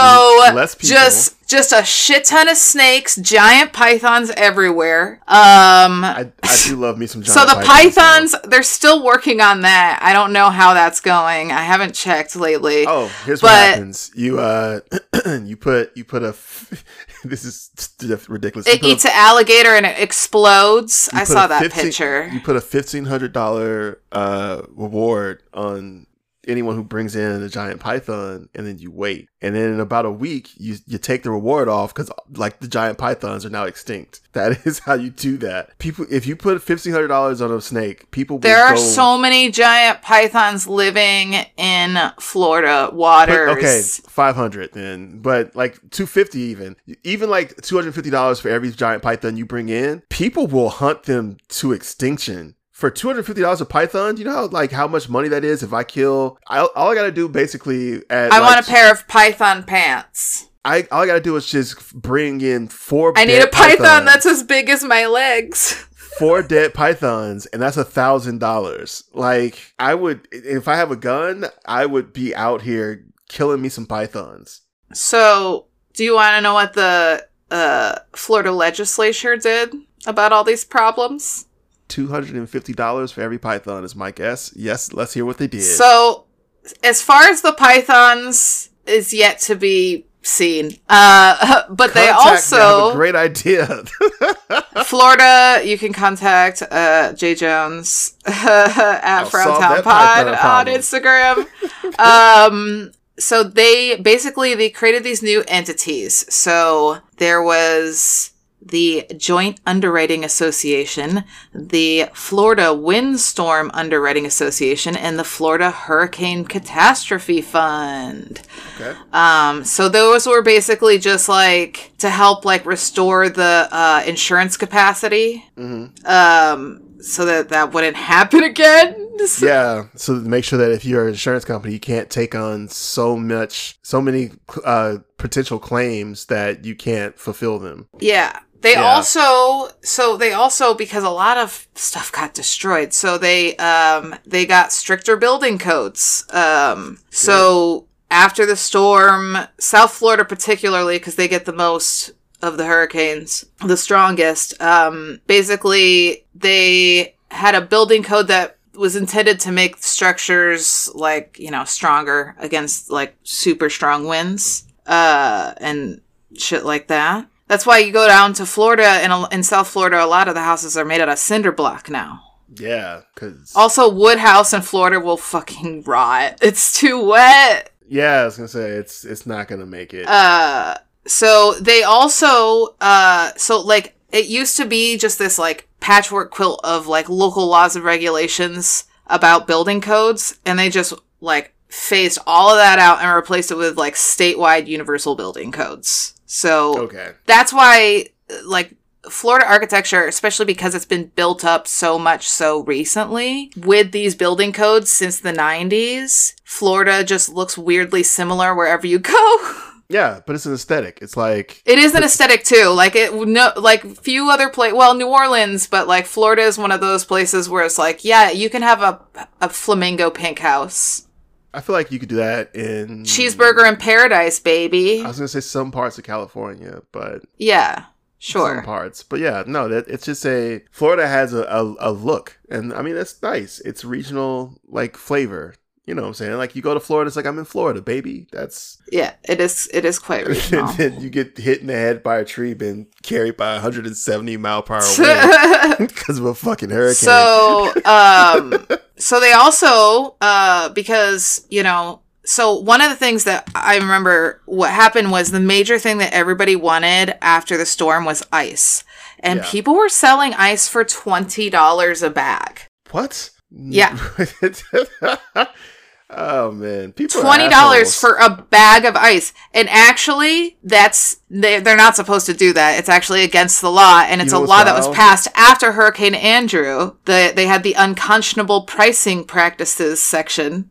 Less people. just just a shit ton of snakes, giant pythons everywhere. Um I, I do love me some. [LAUGHS] so the pythons, pythons, they're still working on that. I don't know how that's going. I haven't checked lately. Oh, here's what happens. You uh, [CLEARS THROAT] you put you put a. f- [LAUGHS] this is [LAUGHS] ridiculous. You it put a- eats an alligator and it explodes. I saw that 15 picture. You put a fifteen hundred dollar uh reward on anyone who brings in a giant python and then you wait. And then in about a week, you, you take the reward off because like the giant pythons are now extinct. [LAUGHS] That is how you do that. People, if you put $1,500 on a snake, people will There are go- so many giant pythons living in Florida waters. But, okay, five hundred then, but like two fifty even, even like two hundred fifty dollars for every giant python you bring in. People will hunt them to extinction for two hundred fifty dollars of python. You know how like how much money that is. If I kill, I, all I gotta do basically. At, I like, want a pair of python pants. I all I gotta do is just bring in four. I need a python pythons, that's as big as my legs. [LAUGHS] four dead pythons, and that's a thousand dollars. Like I would, if I have a gun, I would be out here killing me some pythons. So, do you want to know what the uh, Florida legislature did about all these problems? Two hundred and fifty dollars for every python is my guess. Yes, let's hear what they did. So, as far as the pythons is yet to be seen, uh, [LAUGHS] but they Contact me, I have a also great idea. [LAUGHS] Florida. You can contact uh, Jay Jones [LAUGHS] at Frowntown Pod on. Instagram. um, so they basically they created these new entities. So there was the Joint Underwriting Association, the Florida Windstorm Underwriting Association, and the Florida Hurricane Catastrophe Fund. okay. Um, so those were basically just like to help like restore the uh, insurance capacity, hmm um, so that that wouldn't happen [LAUGHS] again. So- Yeah. So make sure that if you're an insurance company, you can't take on so much, so many uh, potential claims that you can't fulfill them. Yeah. They Yeah. also so they also because a lot of stuff got destroyed. So they um they got stricter building codes. Um so after the storm, South Florida particularly because they get the most of the hurricanes, the strongest. Um basically they had a building code that was intended to make structures like, you know, stronger against like super strong winds. Uh and shit like that. That's why you go down to Florida and in South Florida, a lot of the houses are made out of cinder block now. Yeah. Because Also, wood house in Florida will fucking [LAUGHS] rot. It's too wet. yeah, I was gonna say it's it's not gonna make it. Uh, so they also, uh, so like it used to be just this like patchwork quilt of like local laws and regulations about building codes, and they just like phased all of that out and replaced it with like statewide universal building codes. So okay. that's why like Florida architecture, especially because it's been built up so much so recently with these building codes since the 90s, Florida just looks weirdly similar wherever you [LAUGHS] go. Yeah, but it's an aesthetic. It's like It is an aesthetic too. Like it no like few other place well New Orleans, but like Florida is one of those places where it's like, yeah, you can have a a flamingo pink house. I feel like you could do that in Cheeseburger in paradise, baby. I was gonna say some parts of California, but Yeah. some Sure. parts. But yeah, no, that it's just a Florida has a, a, a look, and I mean that's nice. It's regional like flavor. You know what I'm saying? Like you go to Florida, it's like I'm in Florida, baby. That's Yeah, it is it is quite [LAUGHS] regional. then you get hit in the head by a tree being carried by 170 mile per hour wind [LAUGHS] because of a fucking hurricane. So, um, so they also, uh, because, you know, so one of the things that I remember what happened was the major thing that everybody wanted after the storm was ice. And Yeah. people were selling ice for $20 a bag. what? Yeah. [LAUGHS] oh man, people Twenty dollars for a bag of ice, and actually, that's they, they're not supposed to do that. It's actually against the law, and it's You know a law that was passed after Hurricane Andrew. The they had the unconscionable pricing practices section.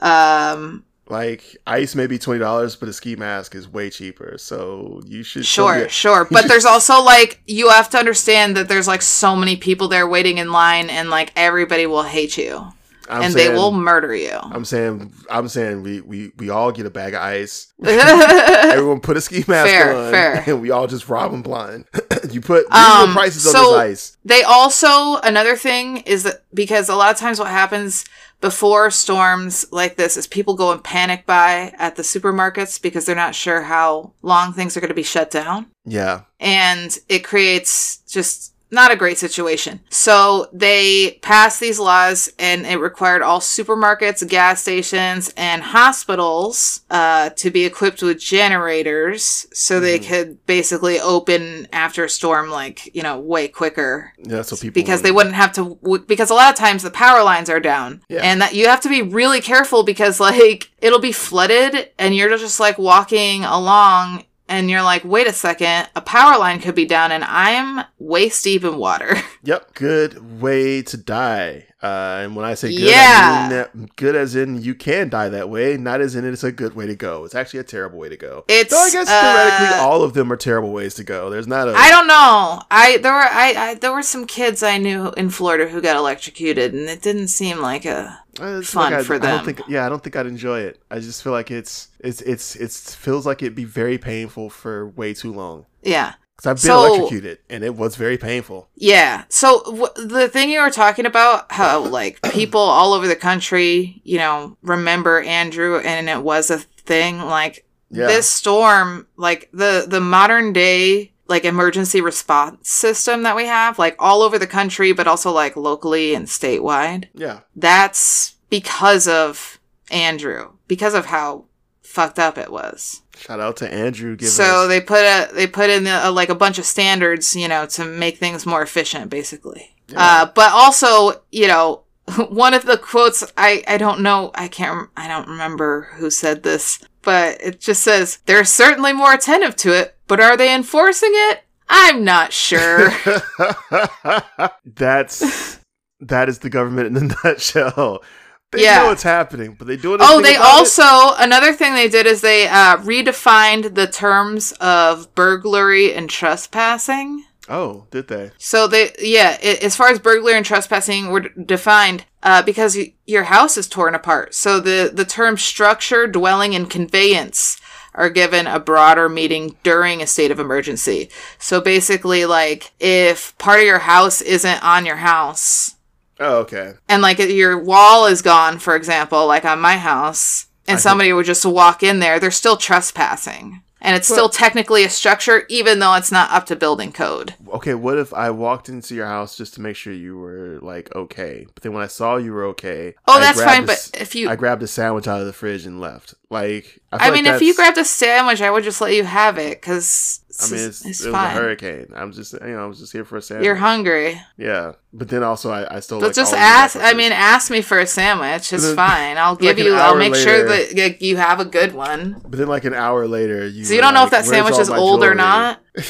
Um, like ice may be twenty dollars, but a ski mask is way cheaper. So you should sure, sure, [LAUGHS] but there's also like you have to understand that there's like so many people there waiting in line, and like everybody will hate you, I'm and saying, they will murder you. I'm saying, I'm saying, we we we all get a bag of ice. [LAUGHS] Everyone put a ski mask Fair, on, fair. [LAUGHS] and we all just rob them blind. [LAUGHS] you put Um, prices on so- this ice. They also another thing is that because a lot of times what happens before storms like this is people go and panic buy at the supermarkets because they're not sure how long things are going to be shut down Yeah, and it creates just not a great situation. So they passed these laws and it required all supermarkets, gas stations, and hospitals uh, to be equipped with generators so they Mhm. could basically open after a storm, like, you know, way quicker. Yeah, so people Because they wouldn't have to, w- because a lot of times the power lines are down. Yeah. And that you have to be really careful because, [LAUGHS] like, it'll be flooded and you're just like walking along and you're like, wait a second, a power line could be down and I'm waist deep in water. [LAUGHS] Yep, good way to die. Uh, and when I say good, Yeah. I mean good as in you can die that way, not as in it's a good way to go. It's actually a terrible way to go. It's, Though I guess theoretically uh, all of them are terrible ways to go. There's not a I don't know. I there were I, I there were some kids I knew in Florida who got electrocuted, and it didn't seem like a. I just fun like I- for I them. don't think, yeah, I don't think I'd enjoy it. I just feel like it's it's it's it's feels like it'd be very painful for way too long. Yeah, Because I've been So- electrocuted and it was very painful. yeah. So w- the thing you were talking about, how like [CLEARS THROAT] people all over the country, you know, remember Andrew, and it was a thing. Like Yeah, this storm, like the the modern day like emergency response system that we have, like all over the country, but also like locally and statewide. yeah, that's because of Andrew, because of how fucked up it was. shout out to Andrew. Giving so us, they put a they put in a, like a bunch of standards, you know, to make things more efficient, basically. Yeah. Uh, but also, you know, [LAUGHS] one of the quotes I I don't know I can't I don't remember who said this, but it just says they're certainly more attentive to it, but are they enforcing it? I'm not sure. [LAUGHS] That's that is the government in a [LAUGHS] nutshell. They Yeah. know it's happening, but they do it. Oh, they also another thing they did is they uh, redefined the terms of burglary and trespassing. Oh, did they? So they, yeah, i as far as burglary and trespassing were d- defined, uh, because y- your house is torn apart. So the the term structure, dwelling, and conveyance are given a broader meaning during a state of emergency. So basically, like if part of your house isn't on your house, Oh, okay. and like your wall is gone, for example, like on my house, and I think- somebody were just walk in there, they're still trespassing. And it's But- still technically a structure, even though it's not up to building code. Okay, what if I walked into your house just to make sure you were like okay, but then when I saw you were okay, Oh, I that's fine, a but if you, I grabbed a sandwich out of the fridge and left. Like, I, I, feel mean, like if you grabbed a sandwich, I would just let you have it because I mean, it's, it's it was a hurricane. I'm just, you know, I was just here for a sandwich. You're hungry, Yeah, but then also I, I still but like just ask. I mean, ask me for a sandwich. It's then- fine. I'll give an you. I'll make sure that like, you have a good one. but then like an hour later, you So you don't know if that sandwich is old or not. [LAUGHS]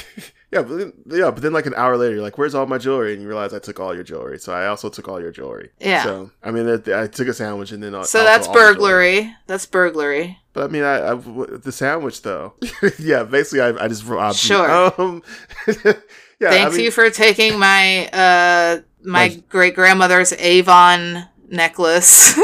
Yeah, but then, yeah, but then like an hour later, you're like, "Where's all my jewelry?" And you realize I took all your jewelry, so I also took all your jewelry. Yeah. So I mean, I took a sandwich and then uh, So that's burglary. That's burglary. But I mean, I, I the sandwich though. [LAUGHS] yeah, basically, I, I just robbed you. Sure. [LAUGHS] Um, [LAUGHS] yeah, Thank I mean, you for taking my uh my Like- great grandmother's Avon necklace.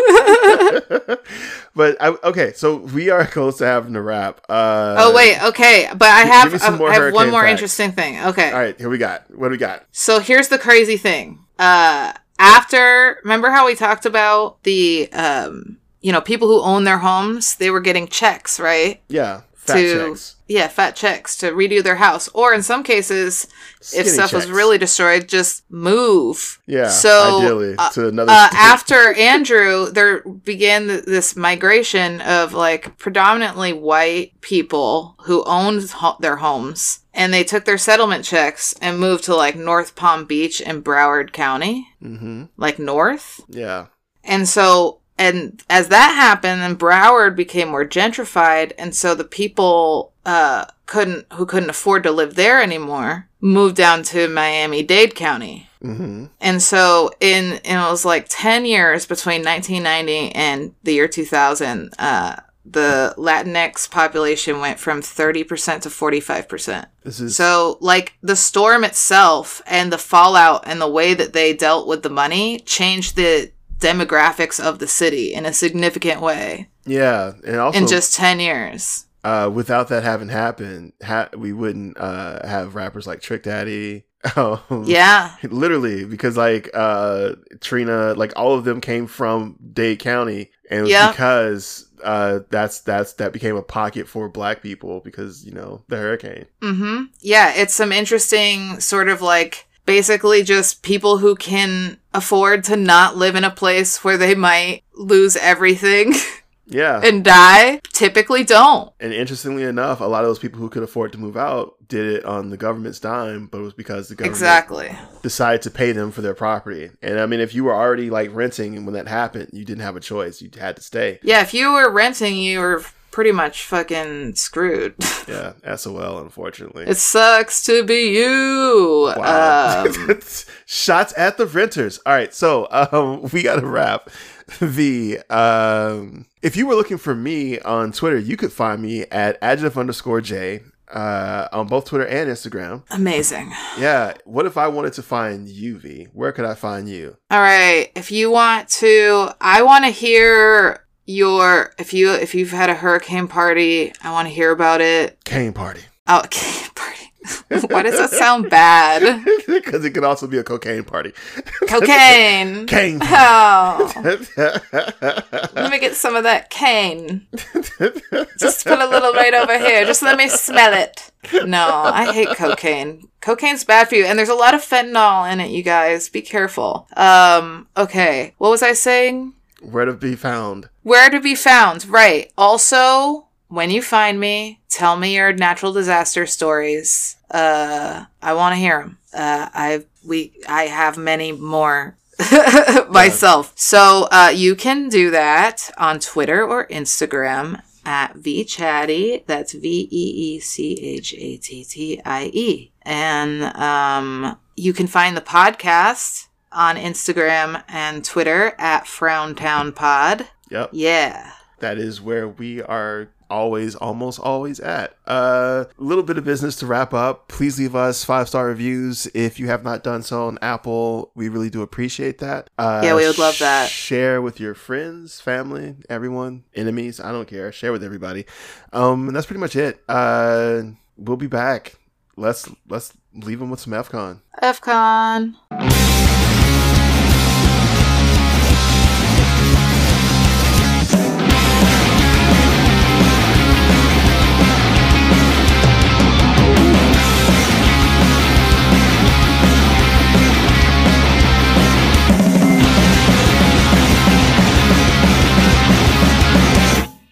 but I, okay, so we are close to having a wrap. Uh, oh wait, okay, but I have some I have one more facts. interesting thing. Okay. All right, here we got. What do we got? So here's the crazy thing. Uh after remember how we talked about the um you know, people who own their homes, they were getting checks, right? Yeah, fat To- checks. Yeah, fat checks to redo their house. Or in some cases, Skinny if stuff was really destroyed, just move. yeah. so, ideally uh, to another. uh, after Andrew, there began th- this migration of like predominantly white people who owned ho- their homes, and they took their settlement checks and moved to like North Palm Beach and Broward County, hmm like north. Yeah. And so, and as that happened, then Broward became more gentrified, and so the people uh, couldn't who couldn't afford to live there anymore moved down to Miami Dade County. hmm And so in, in it was like 10 years between 1990 and the year 2000, uh, the Latinx population went from 30% to 45%. This is So like the storm itself and the fallout and the way that they dealt with the money changed the demographics of the city in a significant way yeah, and also in just 10 years. uh, without that having happened, ha- we wouldn't uh, have rappers like Trick Daddy. [LAUGHS] Um, Yeah. literally because like uh Trina like all of them came from Dade County and because uh that's that's that became a pocket for black people because you know the hurricane Mm-hmm. Yeah, it's some interesting sort of like basically just people who can afford to not live in a place where they might lose everything [LAUGHS] Yeah. and die typically don't. And interestingly enough, a lot of those people who could afford to move out did it on the government's dime, but it was because the government Exactly. decided to pay them for their property. And I mean, if you were already like renting and when that happened, you didn't have a choice. You had to stay. Yeah, if you were renting, you were pretty much fucking screwed. [LAUGHS] Yeah, SOL, unfortunately. it sucks to be you. Wow. Um, [LAUGHS] Shots at the renters. All right, so um, [LAUGHS] we got to wrap. The um, if you were looking for me on Twitter, you could find me at adjective underscore J uh, on both Twitter and Instagram. amazing. Yeah. What if I wanted to find you, Vee? Where could I find you? All right. If you want to, I want to hear your if you if you've had a hurricane party, I want to hear about it. Cane party. Oh, [LAUGHS] cane party. Why does that sound bad? [LAUGHS] Because it could also be a cocaine party. Cocaine. [LAUGHS] Cane. Oh, let me get some of that cane. Just put a little right over here. Just let me smell it. No, I hate cocaine. Cocaine's bad for you, and there's a lot of fentanyl in it. You guys, be careful. Um. Okay. What was I saying? Where to be found? Where to be found. Right. Also, when you find me, tell me your natural disaster stories. Uh, I want to hear them. Uh, I we I have many more [LAUGHS] myself. So uh, you can do that on Twitter or Instagram at veechattie. That's V E E C H A T T I E. And um, you can find the podcast on Instagram and Twitter at Frowntown Pod. Yep. Yeah. that is where we are always almost always at a uh, little bit of business to wrap up please leave us five star reviews if you have not done so on apple we really do appreciate that uh, Yeah, we would love that. share with your friends family everyone enemies i don't care share with everybody um and that's pretty much it uh we'll be back let's let's leave them with some fcon FCon.